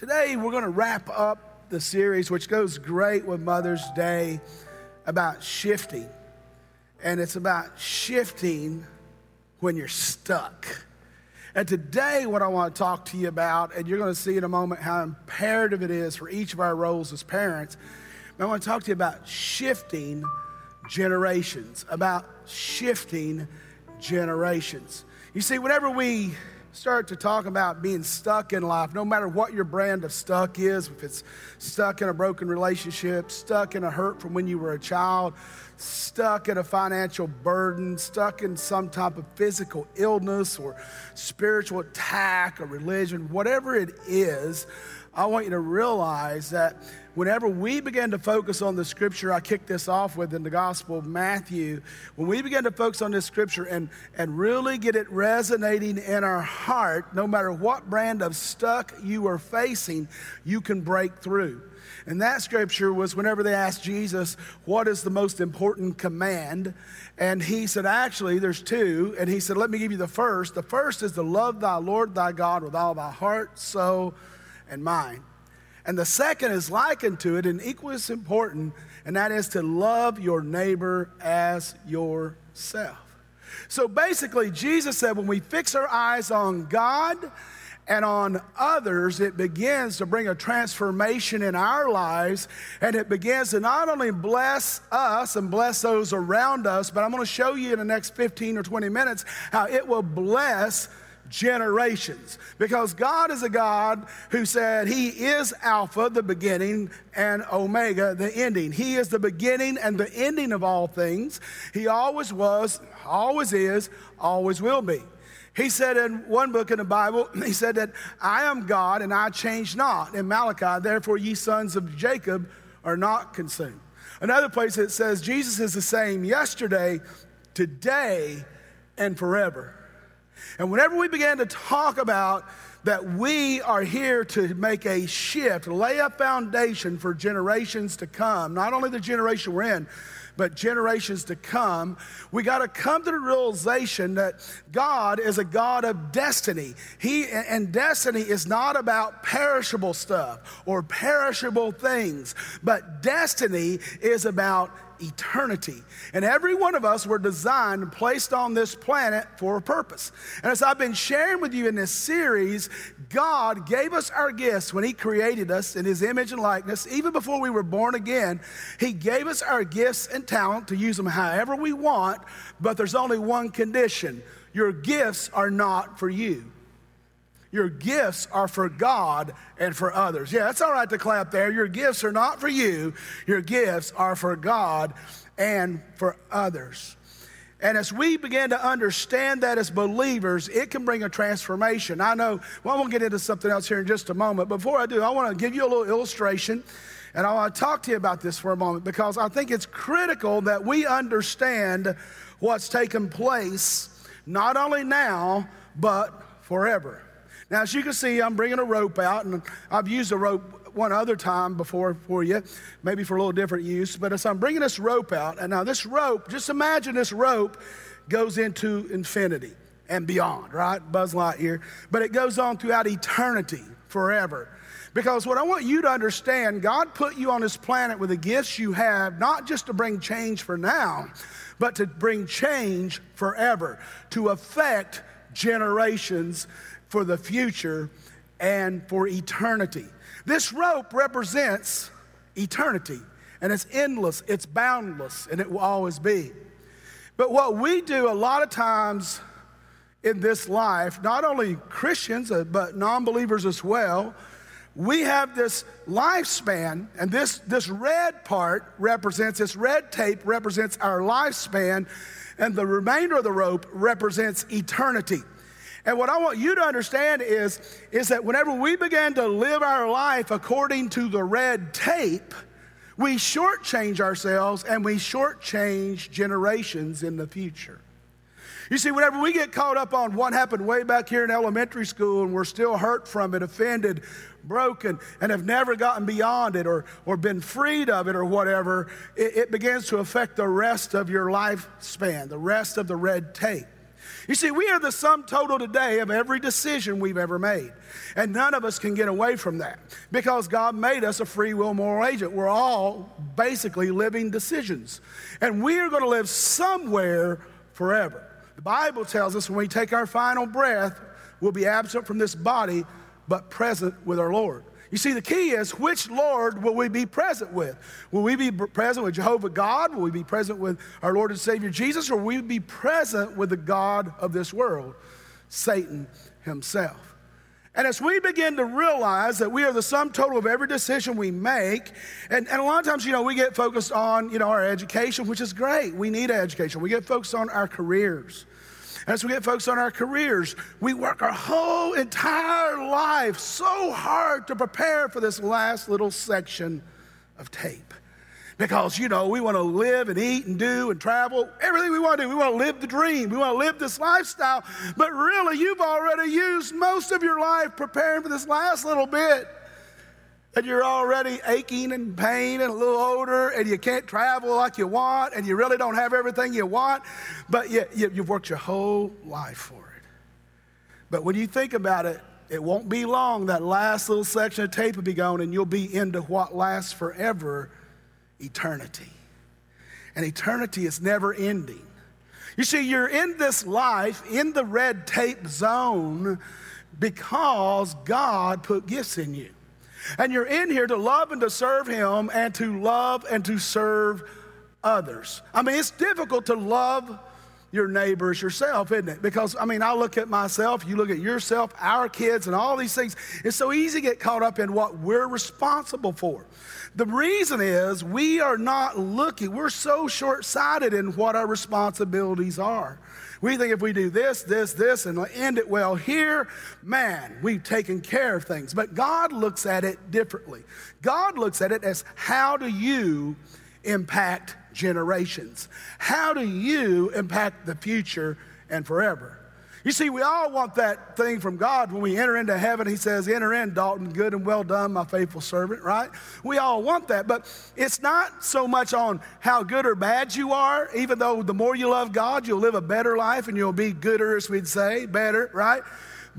Today, we're going to wrap up the series, which goes great with Mother's Day, about shifting. And it's about shifting when you're stuck. And today, what I want to talk to you about, and you're going to see in a moment how imperative it is for each of our roles as parents, I want to talk to you about shifting generations, about shifting generations. You see, whenever we start to talk about being stuck in life, no matter what your brand of stuck is, if it's stuck in a broken relationship, stuck in a hurt from when you were a child, stuck in a financial burden, stuck in some type of physical illness or spiritual attack or religion, whatever it is, I want you to realize that whenever we begin to focus on the scripture I kicked this off with in the Gospel of Matthew, when we begin to focus on this scripture and, and really get it resonating in our heart, no matter what brand of stuck you are facing, you can break through. And that scripture was whenever they asked Jesus, What is the most important command? And he said, Actually, there's two. And he said, Let me give you the first. The first is to love thy Lord thy God with all thy heart, soul, and mine. And the second is likened to it and equally as important, and that is to love your neighbor as yourself. So basically, Jesus said when we fix our eyes on God and on others, it begins to bring a transformation in our lives, and it begins to not only bless us and bless those around us, but I'm going to show you in the next 15 or 20 minutes how it will bless generations. Because God is a God who said He is Alpha, the beginning, and Omega, the ending. He is the beginning and the ending of all things. He always was, always is, always will be. He said in one book in the Bible, he said that I am God and I change not. In Malachi, therefore, ye sons of Jacob are not consumed. Another place it says Jesus is the same yesterday, today, and forever. And whenever we began to talk about that we are here to make a shift, lay a foundation for generations to come, not only the generation we're in, but generations to come, we got to come to the realization that God is a God of destiny. He and destiny is not about perishable stuff or perishable things, but destiny is about eternity. And every one of us were designed and placed on this planet for a purpose. And as I've been sharing with you in this series, God gave us our gifts when He created us in His image and likeness. Even before we were born again, He gave us our gifts and talent to use them however we want, but there's only one condition your gifts are not for you. Your gifts are for God and for others. Yeah, it's all right to clap there. Your gifts are not for you, your gifts are for God and for others. And as we begin to understand that as believers, it can bring a transformation. I know, well, going to get into something else here in just a moment. Before I do, I want to give you a little illustration. And I want to talk to you about this for a moment because I think it's critical that we understand what's taken place, not only now, but forever. Now, as you can see, I'm bringing a rope out, and I've used a rope one other time before for you, maybe for a little different use. But as I'm bringing this rope out, and now this rope, just imagine this rope goes into infinity and beyond, right? Buzz Lightyear. But it goes on throughout eternity, forever. Because what I want you to understand, God put you on this planet with the gifts you have, not just to bring change for now, but to bring change forever, to affect generations for the future and for eternity. This rope represents eternity, and it's endless, it's boundless, and it will always be. But what we do a lot of times in this life, not only Christians, uh, but non believers as well, we have this lifespan, and this, this red part represents, this red tape represents our lifespan, and the remainder of the rope represents eternity. And what I want you to understand is, is that whenever we begin to live our life according to the red tape, we shortchange ourselves and we shortchange generations in the future. You see, whenever we get caught up on what happened way back here in elementary school and we're still hurt from it, offended, broken, and have never gotten beyond it or, or been freed of it or whatever, it, it begins to affect the rest of your lifespan, the rest of the red tape. You see, we are the sum total today of every decision we've ever made. And none of us can get away from that because God made us a free will moral agent. We're all basically living decisions. And we are going to live somewhere forever. The Bible tells us when we take our final breath, we'll be absent from this body, but present with our Lord. You see, the key is which Lord will we be present with? Will we be present with Jehovah God? Will we be present with our Lord and Savior Jesus? Or will we be present with the God of this world, Satan himself? And as we begin to realize that we are the sum total of every decision we make, and, and a lot of times, you know, we get focused on, you know, our education, which is great. We need education. We get focused on our careers. As we get focused on our careers, we work our whole entire life so hard to prepare for this last little section of tape. Because, you know, we want to live and eat and do and travel, everything we want to do. We want to live the dream. We want to live this lifestyle. But really, you've already used most of your life preparing for this last little bit and you're already aching and pain and a little older and you can't travel like you want and you really don't have everything you want, but you, you, you've worked your whole life for it. But when you think about it, it won't be long. That last little section of tape will be gone and you'll be into what lasts forever eternity. And eternity is never ending. You see, you're in this life in the red tape zone because God put gifts in you. And you're in here to love and to serve Him and to love and to serve others. I mean, it's difficult to love your neighbors yourself, isn't it? Because, I mean, I look at myself, you look at yourself, our kids, and all these things. It's so easy to get caught up in what we're responsible for. The reason is we are not looking, we're so short sighted in what our responsibilities are. We think if we do this, this, this, and end it well here, man, we've taken care of things. But God looks at it differently. God looks at it as how do you impact generations? How do you impact the future and forever? You see, we all want that thing from God when we enter into heaven. He says, Enter in, Dalton, good and well done, my faithful servant, right? We all want that, but it's not so much on how good or bad you are, even though the more you love God, you'll live a better life and you'll be gooder, as we'd say, better, right?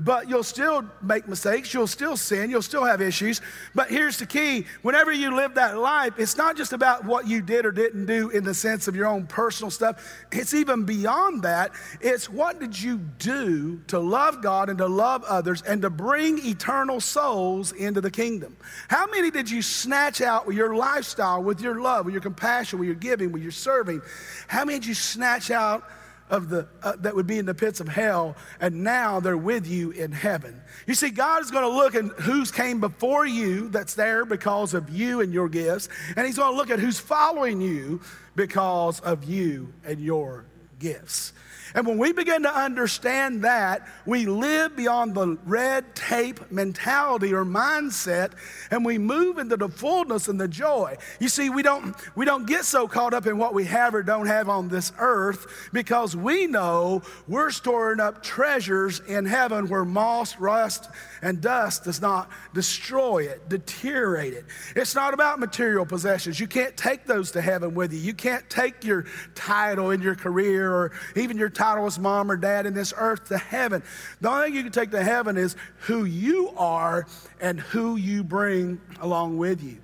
But you'll still make mistakes. You'll still sin. You'll still have issues. But here's the key whenever you live that life, it's not just about what you did or didn't do in the sense of your own personal stuff, it's even beyond that. It's what did you do to love God and to love others and to bring eternal souls into the kingdom? How many did you snatch out with your lifestyle, with your love, with your compassion, with your giving, with your serving? How many did you snatch out? Of the uh, that would be in the pits of hell and now they're with you in heaven. You see god is going to look at who's came before you that's there because of you and your gifts and he's going to look at who's following you because of you and your gifts and when we begin to understand that, we live beyond the red tape mentality or mindset and we move into the fullness and the joy. You see, we don't, we don't get so caught up in what we have or don't have on this earth because we know we're storing up treasures in heaven where moss, rust, and dust does not destroy it, deteriorate it. It's not about material possessions. You can't take those to heaven with you. You can't take your title in your career or even your as mom or dad in this earth to heaven. The only thing you can take to heaven is who you are and who you bring along with you.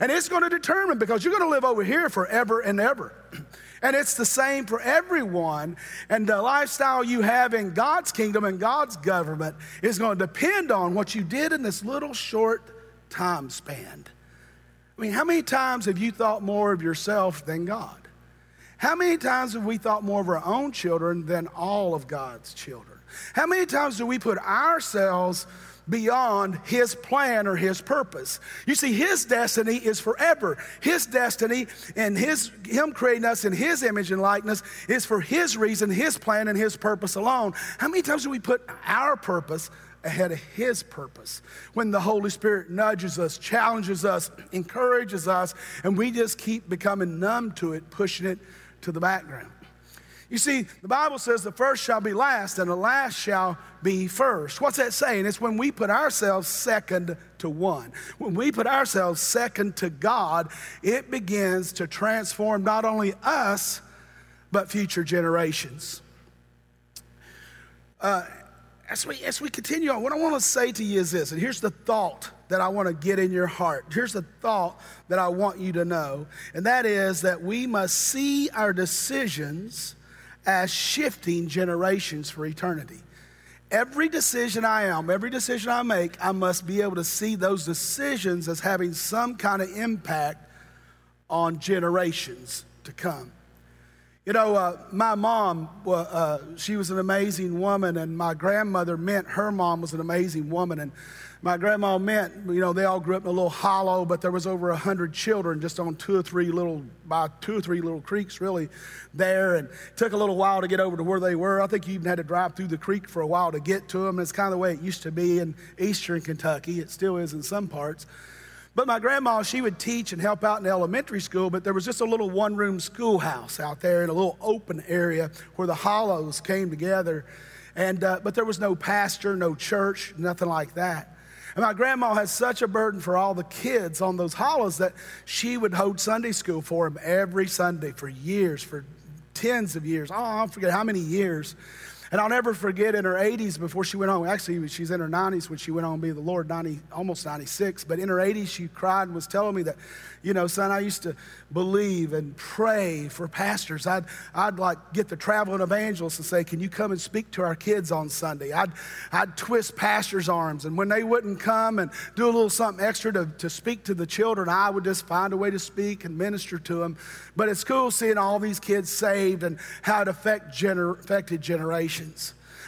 And it's going to determine because you're going to live over here forever and ever. And it's the same for everyone. And the lifestyle you have in God's kingdom and God's government is going to depend on what you did in this little short time span. I mean, how many times have you thought more of yourself than God? How many times have we thought more of our own children than all of God's children? How many times do we put ourselves beyond his plan or his purpose. You see, his destiny is forever. His destiny and his him creating us in his image and likeness is for his reason, his plan, and his purpose alone. How many times do we put our purpose ahead of his purpose? When the Holy Spirit nudges us, challenges us, encourages us, and we just keep becoming numb to it, pushing it to the background. You see, the Bible says the first shall be last and the last shall be first. What's that saying? It's when we put ourselves second to one. When we put ourselves second to God, it begins to transform not only us, but future generations. uh, as we as we continue on, what I want to say to you is this, and here's the thought that I want to get in your heart. Here's the thought that I want you to know, and that is that we must see our decisions as shifting generations for eternity. Every decision I am, every decision I make, I must be able to see those decisions as having some kind of impact on generations to come. You know, uh, my mom, uh, she was an amazing woman, and my grandmother Mintz her mom was an amazing woman. And my grandma Mintz, you know, they all grew up in a little hollow, but there was over a hundred children just on two or three little, by two or three little creeks really there. And took a little while to get over to where they were. I think you even had to drive through the creek for a while to get to them. It's kind of the way it used to be in eastern Kentucky. It still is in some parts. But my grandma, she would teach and help out in elementary school, but there was just a little one room schoolhouse out there in a little open area where the hollows came together. And, uh, but there was no pastor, no church, nothing like that. And my grandma had such a burden for all the kids on those hollows that she would hold Sunday school for them every Sunday for years, for tens of years. Oh, I forget how many years. And I'll never forget in her 80s before she went home, actually, she's in her 90s when she went on to be the Lord, 90, almost 96. But in her 80s, she cried and was telling me that, you know, son, I used to believe and pray for pastors. I'd, I'd like get the traveling evangelist and say, Can you come and speak to our kids on Sunday? I'd, I'd twist pastors' arms. And when they wouldn't come and do a little something extra to, to speak to the children, I would just find a way to speak and minister to them. But it's cool seeing all these kids saved and how it affect gener- affected generations.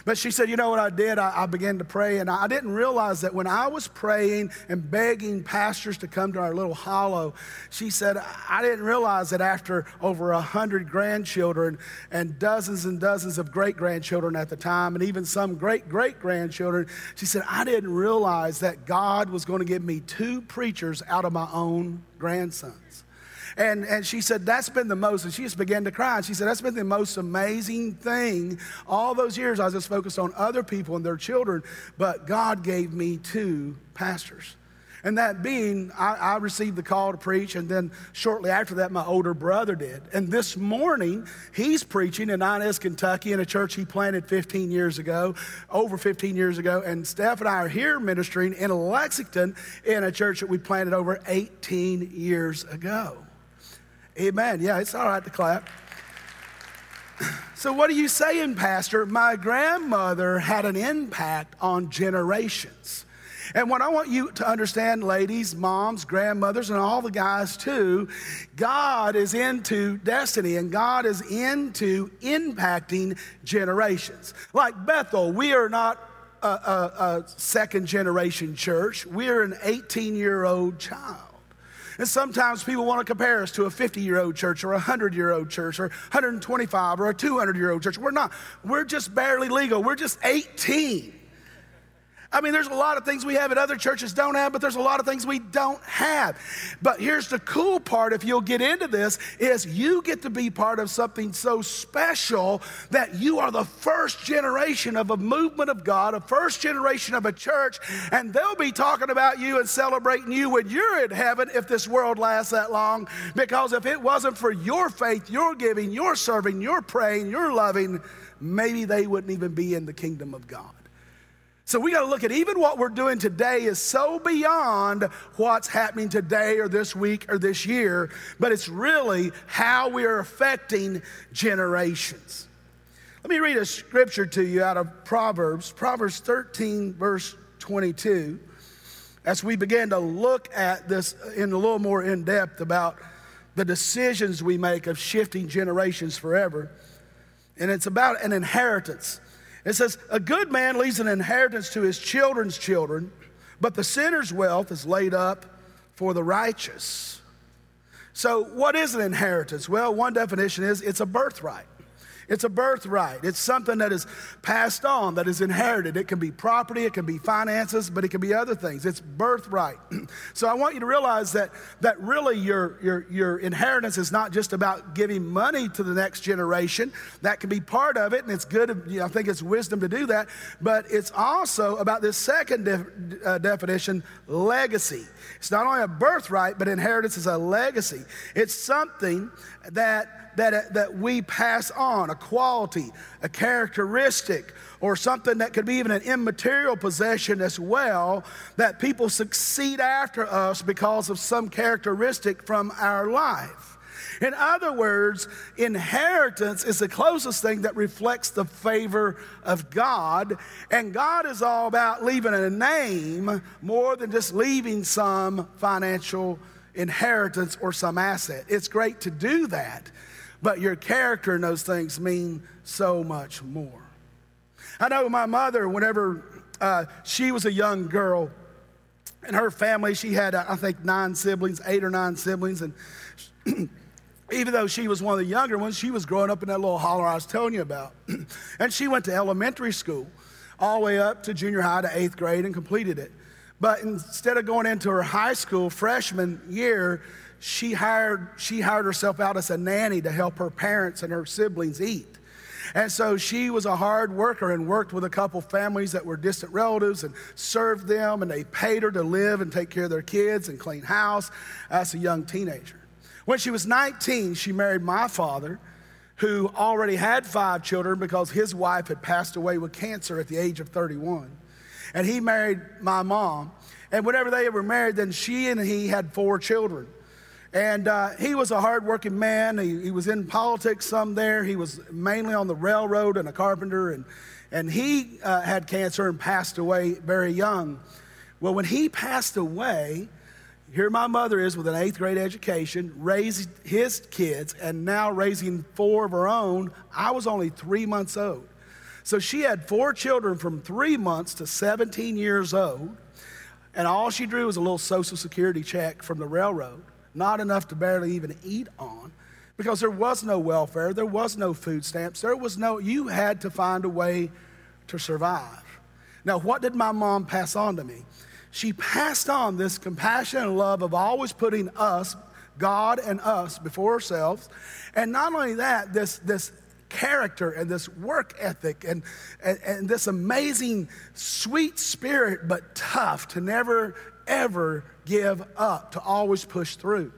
But she said, You know what I did? I, I, began to pray, and I didn't realize that when I was praying and begging pastors to come to our little hollow, she said, I didn't realize that after over a hundred grandchildren and dozens and dozens of great grandchildren at the time, and even some great great grandchildren, she said, I didn't realize that God was going to give me two preachers out of my own grandsons. And, and she said, That's been the most, and she just began to cry. And she said, That's been the most amazing thing. All those years, I was just focused on other people and their children, but God gave me two pastors. And that being, I, I, received the call to preach, and then shortly after that, my older brother did. And this morning, he's preaching in Inez, Kentucky, in a church he planted 15 years ago, over 15 years ago. And Steph and I are here ministering in Lexington in a church that we planted over 18 years ago. Amen. Yeah, it's all right to clap. So, what are you saying, Pastor? My grandmother had an impact on generations. And what I want you to understand, ladies, moms, grandmothers, and all the guys too, God is into destiny and God is into impacting generations. Like Bethel, we are not a, a, a second generation church, we're an 18 year old child. And sometimes people want to compare us to a 50 year old church or a 100 year old church or 125 or a 200 year old church. We're not. We're just barely legal. We're just 18. I mean, there's a lot of things we have that other churches don't have, but there's a lot of things we don't have. But here's the cool part if you'll get into this is you get to be part of something so special that you are the first generation of a movement of God, a first generation of a church, and they'll be talking about you and celebrating you when you're in heaven if this world lasts that long. Because if it wasn't for your faith, your giving, your serving, your praying, your loving, maybe they wouldn't even be in the kingdom of God. So we got to look at even what we're doing today is so beyond what's happening today or this week or this year, but it's really how we are affecting generations. Let me read a scripture to you out of Proverbs, Proverbs 13, verse 22, as we begin to look at this in a little more in depth about the decisions we make of shifting generations forever. And it's about an inheritance. It says, A good man leaves an inheritance to his children's children, but the sinner's wealth is laid up for the righteous. So, what is an inheritance? Well, one definition is it's a birthright. It's a birthright. It's something that is passed on, that is inherited. It can be property, it can be finances, but it can be other things. It's birthright. so I want you to realize that, that really your, your, your inheritance is not just about giving money to the next generation. That can be part of it, and it's good. You know, I think it's wisdom to do that. But it's also about this second def, uh, definition legacy. It's not only a birthright, but inheritance is a legacy. It's something that that, that we pass on. A quality, a characteristic, or something that could be even an immaterial possession as well, that people succeed after us because of some characteristic from our life. In other words, inheritance is the closest thing that reflects the favor of God. And God is all about leaving a name more than just leaving some financial inheritance or some asset. It's great to do that, but your character and those things mean so much more. I know my mother, whenever uh, she was a young girl, in her family, she had, uh, I think, nine siblings, eight or nine siblings, and even though she was one of the younger ones, she was growing up in that little holler I was telling you about. and she went to elementary school all the way up to junior high to eighth grade and completed it. But instead of going into her high school freshman year, she hired, she hired herself out as a nanny to help her parents and her siblings eat. And so she was a hard worker and worked with a couple families that were distant relatives and served them, and they paid her to live and take care of their kids and clean house as a young teenager. When she was 19, she married my father, who already had five children because his wife had passed away with cancer at the age of 31. And he married my mom. And whenever they were married, then she and he had four children. And uh, he was a hardworking man. He, he, was in politics some there. He was mainly on the railroad and a carpenter. And, and he uh, had cancer and passed away very young. Well, when he passed away, here my mother is with an eighth grade education, raised his kids, and now raising four of her own. I was only three months old. So she had four children from three months to 17 years old, and all she drew was a little Social Security check from the railroad, not enough to barely even eat on, because there was no welfare, there was no food stamps, there was no, you had to find a way to survive. Now, what did my mom pass on to me? she passed on this compassion and love of always putting us, God and us, before ourselves. And not only that, this, this character and this work ethic and, and, and this amazing sweet spirit, but tough to never, ever give up, to always push through.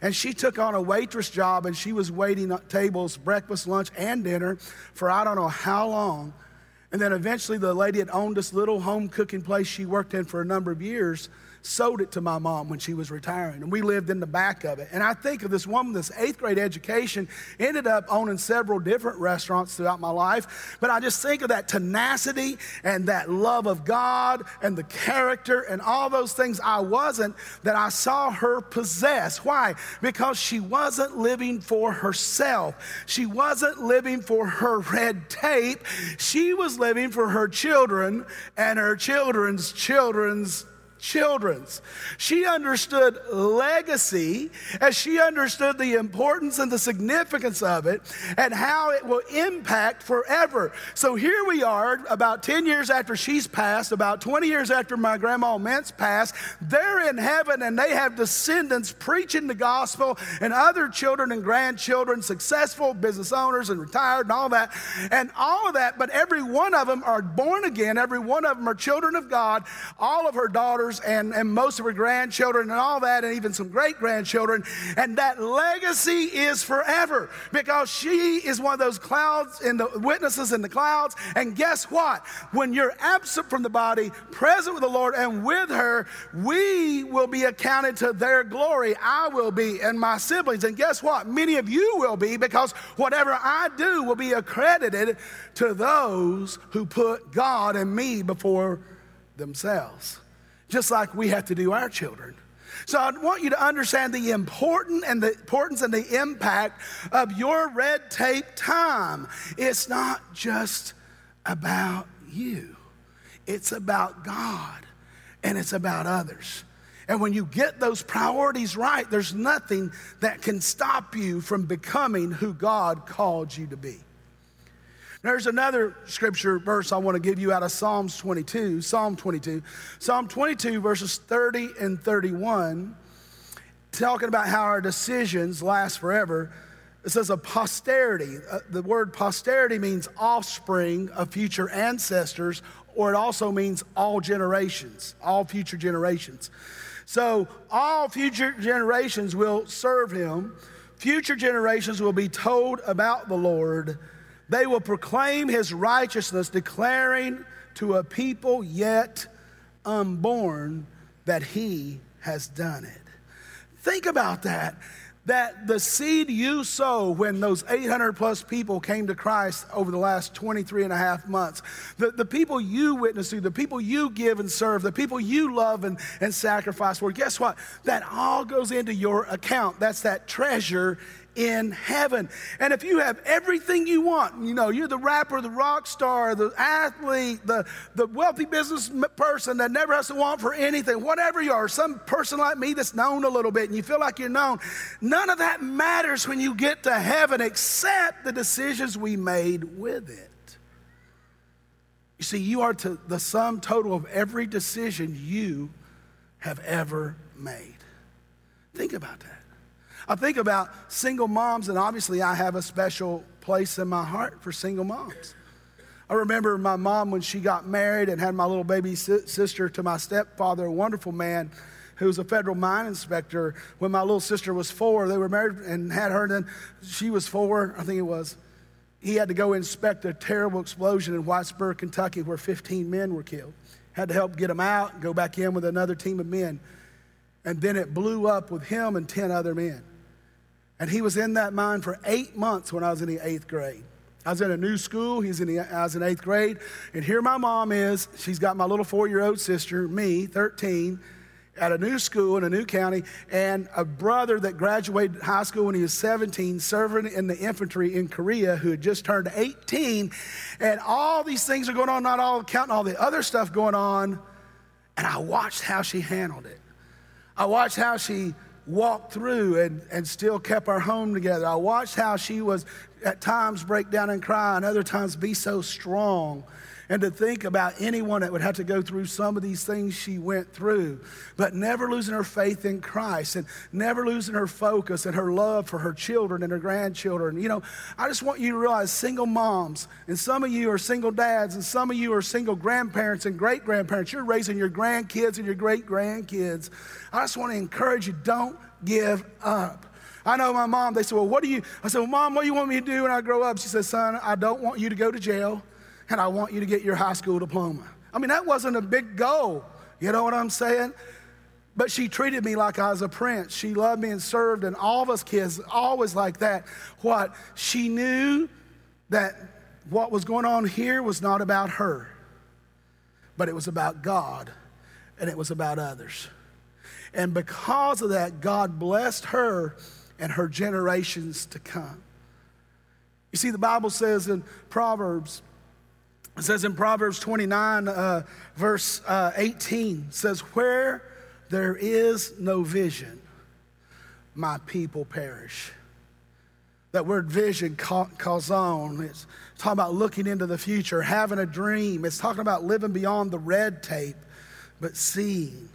And she took on a waitress job and she was waiting tables, breakfast, lunch, and dinner for I don't know how long and then eventually, the lady that owned this little home cooking place she worked in for a number of years sold it to my mom when she was retiring, and we lived in the back of it. And I think of this woman, this eighth grade education, ended up owning several different restaurants throughout my life. But I just think of that tenacity and that love of God and the character and all those things I wasn't that I saw her possess. Why? Because she wasn't living for herself, she wasn't living for her red tape, she was living for her children and her children's children's children's. She understood legacy as she understood the importance and the significance of it and how it will impact forever. So here we are, about 10 years after she's passed, about 20 years after my grandma Mintz passed. They're in heaven and they have descendants preaching the gospel and other children and grandchildren, successful business owners and retired and all that. And all of that, but every one of them are born again. Every one of them are children of God. All of her daughters daughters and, and most of her grandchildren and all that, and even some great grandchildren. And that legacy is forever because she is one of those clouds in the witnesses in the clouds. And guess what? When you're absent from the body, present with the Lord and with her, we will be accounted to their glory. I will be, and my siblings. And guess what? Many of you will be because whatever I do will be accredited to those who put God and me before themselves just like we have to do our children. So I want you to understand the important and the importance and the impact of your red tape time. It's not just about you. It's about God and it's about others. And when you get those priorities right, there's nothing that can stop you from becoming who God called you to be. There's another scripture verse I want to give you out of Psalms 22, Psalm 22. Psalm 22, verses 30 and 31, talking about how our decisions last forever. It says a posterity. Uh, the word posterity means offspring of future ancestors, or it also means all generations, all future generations. So all future generations will serve him. Future generations will be told about the Lord They will proclaim his righteousness, declaring to a people yet unborn that he has done it. Think about that that the seed you sow when those 800 plus people came to Christ over the last 23 and a half months, the, the people you witness to, the people you give and serve, the people you love and, and sacrifice for, guess what? That all goes into your account. That's that treasure in heaven. And if you have everything you want, you know, you're the rapper, the rock star, the athlete, the, the wealthy business person that never has to want for anything, whatever you are, some person like me that's known a little bit and you feel like you're known, none of that matters when you get to heaven except the decisions we made with it. You see, you are to the sum total of every decision you have ever made. Think about that. I think about single moms, and obviously I have a special place in my heart for single moms. I remember my mom when she got married and had my little baby sister to my stepfather, a wonderful man who was a federal mine inspector. When my little sister was four, they were married and had her, and then she was four, I think it was. He had to go inspect a terrible explosion in Whitesburg, Kentucky, where 15 men were killed. Had to help get them out go back in with another team of men. And then it blew up with him and 10 other men. And he was in that mine for eight months when I was in the eighth grade. I was in a new school. He's in the, I was in eighth grade. And here my mom is. She's got my little four year old sister, me, 13, at a new school in a new county, and a brother that graduated high school when he was 17, serving in the infantry in Korea, who had just turned 18. And all these things are going on, not all counting all the other stuff going on. And I watched how she handled it. I watched how she walked through and, and still kept our home together. I watched how she was at times break down and cry and other times be so strong and to think about anyone that would have to go through some of these things she went through, but never losing her faith in Christ and never losing her focus and her love for her children and her grandchildren. You know, I just want you to realize single moms, and some of you are single dads, and some of you are single grandparents and great grandparents. You're raising your grandkids and your great grandkids. I just want to encourage you don't give up. I know my mom, they said, Well, what do you? I said, Well, mom, what do you want me to do when I grow up? She said, Son, I don't want you to go to jail and I want you to get your high school diploma. I mean, that wasn't a big goal. You know what I'm saying? But she treated me like I was a prince. She loved me and served, and all of us kids always like that. What? She knew that what was going on here was not about her, but it was about God and it was about others. And because of that, God blessed her and her generations to come. You see, the Bible says in Proverbs it says in Proverbs 29, uh, verse uh, 18, says, Where there is no vision, my people perish. That word vision, kazon, it's talking about looking into the future, having a dream. It's talking about living beyond the red tape, but seeing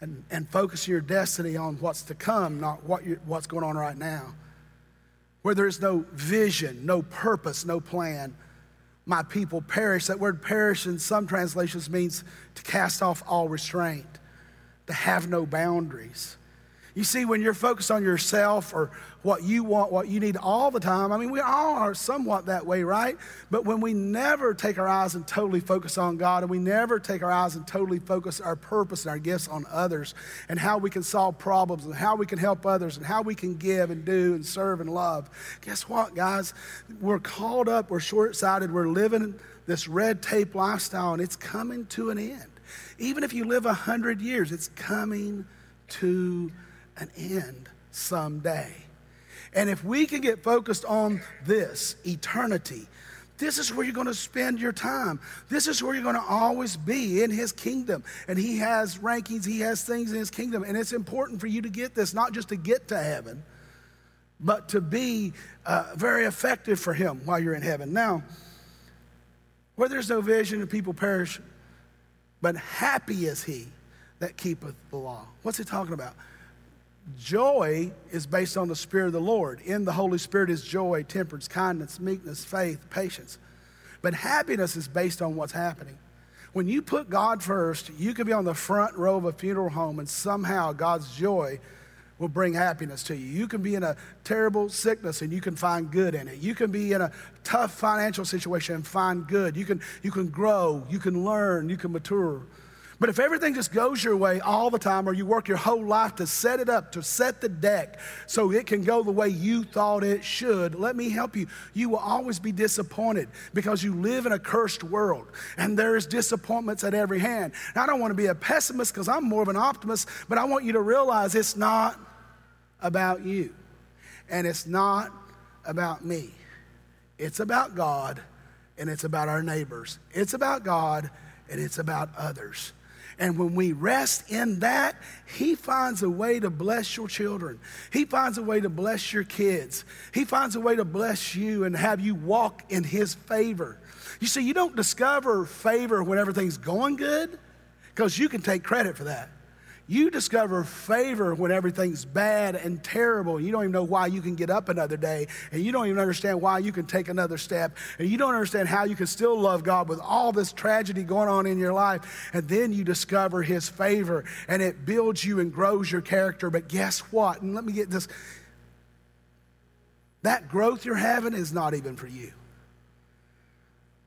and, and focusing your destiny on what's to come, not what what's going on right now. Where there is no vision, no purpose, no plan, my people perish. That word perish in some translations means to cast off all restraint, to have no boundaries. You see, when you're focused on yourself or what you want, what you need all the time, I mean, we all are somewhat that way, right? But when we never take our eyes and totally focus on God, and we never take our eyes and totally focus our purpose and our gifts on others, and how we can solve problems, and how we can help others, and how we can give and do and serve and love, guess what, guys? We're called up, we're short sighted, we're living this red tape lifestyle, and it's coming to an end. Even if you live a hundred years, it's coming to an end someday. And if we can get focused on this, eternity, this is where you're going to spend your time. This is where you're going to always be in His kingdom. And He has rankings, He has things in His kingdom. And it's important for you to get this, not just to get to heaven, but to be uh, very effective for Him while you're in heaven. Now, where there's no vision, people perish, but happy is He that keepeth the law. What's He talking about? Joy is based on the Spirit of the Lord. In the Holy Spirit is joy, temperance, kindness, meekness, faith, patience. But happiness is based on what's happening. When you put God first, you could be on the front row of a funeral home and somehow God's joy will bring happiness to you. You can be in a terrible sickness and you can find good in it. You can be in a tough financial situation and find good. You can, you can grow, you can learn, you can mature. But if everything just goes your way all the time, or you work your whole life to set it up, to set the deck so it can go the way you thought it should, let me help you. You will always be disappointed because you live in a cursed world and there's disappointments at every hand. Now, I don't want to be a pessimist because I'm more of an optimist, but I want you to realize it's not about you and it's not about me. It's about God and it's about our neighbors. It's about God and it's about others. And when we rest in that, He finds a way to bless your children. He finds a way to bless your kids. He finds a way to bless you and have you walk in His favor. You see, you don't discover favor when everything's going good because you can take credit for that. You discover favor when everything's bad and terrible. You don't even know why you can get up another day, and you don't even understand why you can take another step, and you don't understand how you can still love God with all this tragedy going on in your life. And then you discover His favor, and it builds you and grows your character. But guess what? And let me get this that growth you're having is not even for you.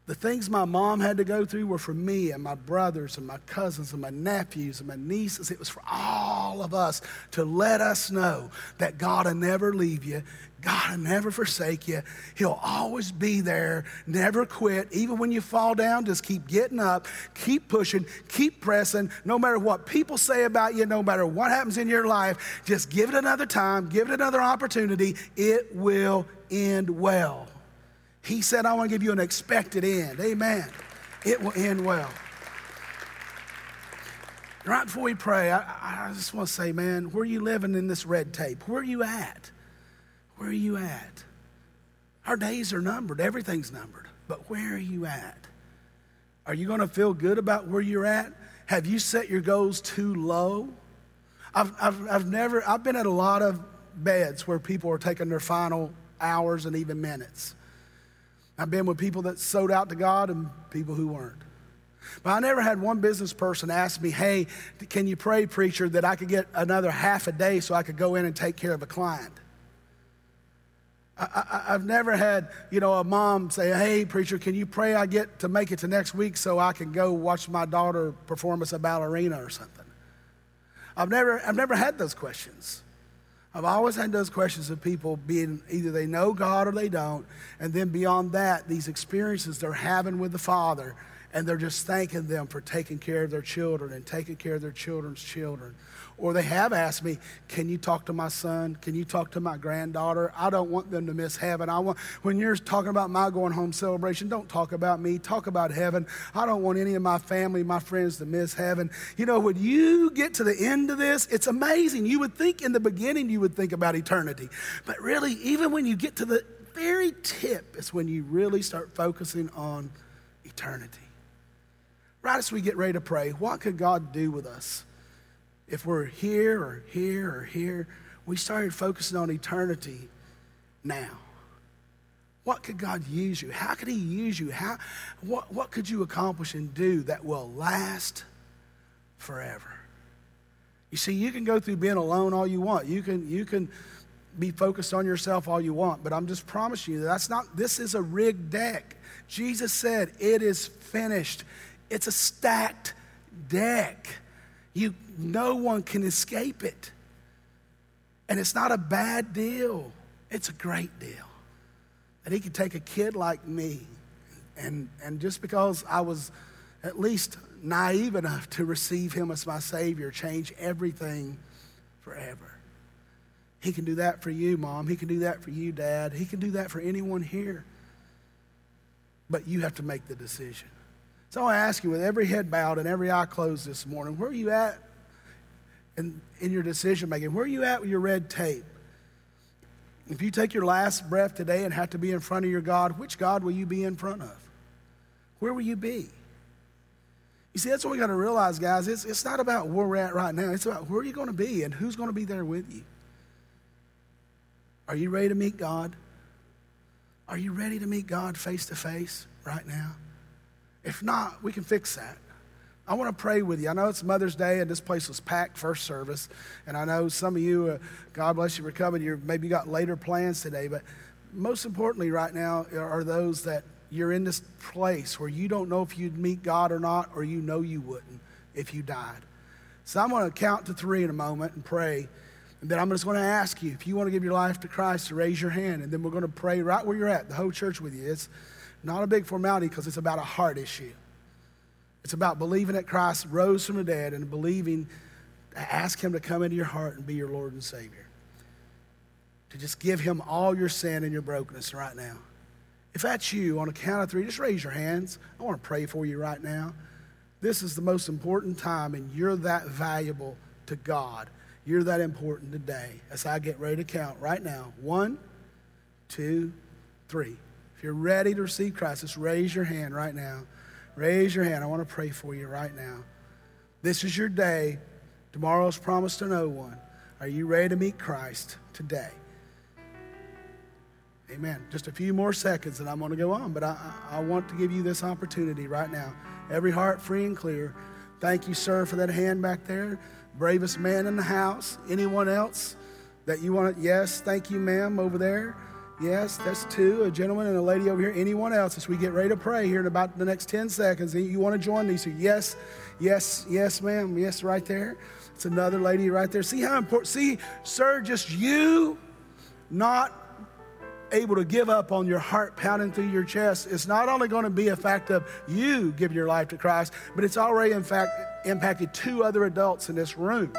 The things my mom had to go through were for me and my brothers and my cousins and my nephews and my nieces. It was for all of us to let us know that God will never leave you. God will never forsake you. He'll always be there, never quit. Even when you fall down, just keep getting up, keep pushing, keep pressing. No matter what people say about you, no matter what happens in your life, just give it another time, give it another opportunity. It will end well. He said, I want to give you an expected end. Amen. It will end well. Right before we pray, I, I just want to say, man, where are you living in this red tape? Where are you at? Where are you at? Our days are numbered, everything's numbered. But where are you at? Are you going to feel good about where you're at? Have you set your goals too low? I've, I've, I've never, I've been at a lot of beds where people are taking their final hours and even minutes. I've been with people that sold out to God and people who weren't. But I never had one business person ask me, hey, can you pray, preacher, that I could get another half a day so I could go in and take care of a client? I, have never had, you know, a mom say, hey, preacher, can you pray I get to make it to next week so I can go watch my daughter perform as a ballerina or something? I've never, I've never had those questions. I've always had those questions of people being either they know God or they don't. And then beyond that, these experiences they're having with the Father, and they're just thanking them for taking care of their children and taking care of their children's children. Or they have asked me, Can you talk to my son? Can you talk to my granddaughter? I don't want them to miss heaven. I want, when you're talking about my going home celebration, don't talk about me. Talk about heaven. I don't want any of my family, my friends to miss heaven. You know, when you get to the end of this, it's amazing. You would think in the beginning you would think about eternity. But really, even when you get to the very tip, it's when you really start focusing on eternity. Right as we get ready to pray, what could God do with us? if we're here or here or here, we started focusing on eternity now. What could God use you? How could He use you? How, what, what could you accomplish and do that will last forever? You see, you can go through being alone all you want. You can, you can be focused on yourself all you want, but I'm just promising you that that's not, this is a rigged deck. Jesus said, It is finished. It's a stacked deck. You, no one can escape it. And it's not a bad deal, it's a great deal. That he could take a kid like me, and, and just because I was at least naive enough to receive him as my Savior, change everything forever. He can do that for you, Mom. He can do that for you, Dad. He can do that for anyone here. But you have to make the decision. So I ask you, with every head bowed and every eye closed this morning, where are you at in, in your decision making? Where are you at with your red tape? If you take your last breath today and have to be in front of your God, which God will you be in front of? Where will you be? You see, that's what we got to realize, guys. It's, it's not about where we're at right now. It's about where are you going to be and who's going to be there with you. Are you ready to meet God? Are you ready to meet God face to face right now? If not, we can fix that. I want to pray with you. I know it's Mother's Day and this place was packed first service. And I know some of you, uh, God bless you for coming. You maybe got later plans today. But most importantly, right now, are those that you're in this place where you don't know if you'd meet God or not, or you know you wouldn't if you died. So I'm going to count to three in a moment and pray. And then I'm just going to ask you if you want to give your life to Christ to raise your hand. And then we're going to pray right where you're at, the whole church with you. It's not a big formality because it's about a heart issue. It's about believing that Christ rose from the dead and believing, ask Him to come into your heart and be your Lord and Savior. To just give Him all your sin and your brokenness right now. If that's you, on a count of three, just raise your hands. I want to pray for you right now. This is the most important time, and you're that valuable to God. You're that important today. As I get ready to count right now one, two, three. You're ready to receive Christ, just raise your hand right now. Raise your hand. I want to pray for you right now. This is your day. Tomorrow's promised to no one. Are you ready to meet Christ today? Amen. Just a few more seconds and I'm going to go on, but I, I want to give you this opportunity right now. Every heart free and clear. Thank you, sir, for that hand back there. Bravest man in the house. Anyone else that you want? Yes, thank you, ma'am, over there. Yes, that's two, a gentleman and a lady over here. Anyone else as we get ready to pray here in about the next 10 seconds, you want to join these? Yes, yes, yes, ma'am. Yes, right there. It's another lady right there. See how important, see, sir, just you not able to give up on your heart pounding through your chest. It's not only going to be a fact of you giving your life to Christ, but it's already, in fact, impacted two other adults in this room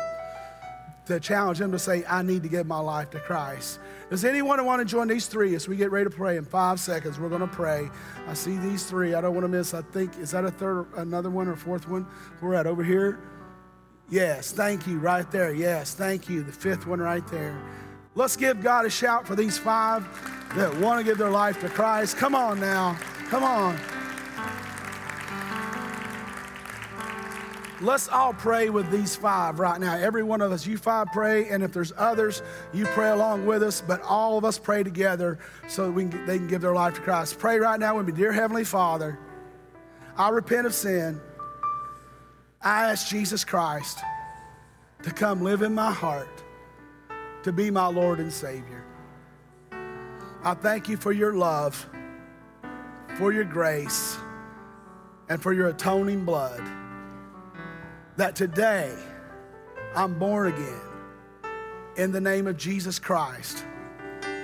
to challenge them to say, I need to give my life to Christ. Does anyone want to join these three as we get ready to pray in five seconds? We're going to pray. I see these three. I don't want to miss. I think is that a third, another one or fourth one? We're at over here. Yes, thank you, right there. Yes, thank you. The fifth one right there. Let's give God a shout for these five that want to give their life to Christ. Come on now. Come on. Let's all pray with these five right now. Every one of us, you five pray, and if there's others, you pray along with us, but all of us pray together so we can, they can give their life to Christ. Pray right now with me. Dear Heavenly Father, I repent of sin. I ask Jesus Christ to come live in my heart, to be my Lord and Savior. I thank you for your love, for your grace, and for your atoning blood that today I'm born again in the name of Jesus Christ,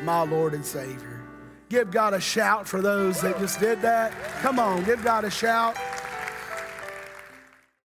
my Lord and Savior. Give God a shout for those that just did that. Come on, give God a shout.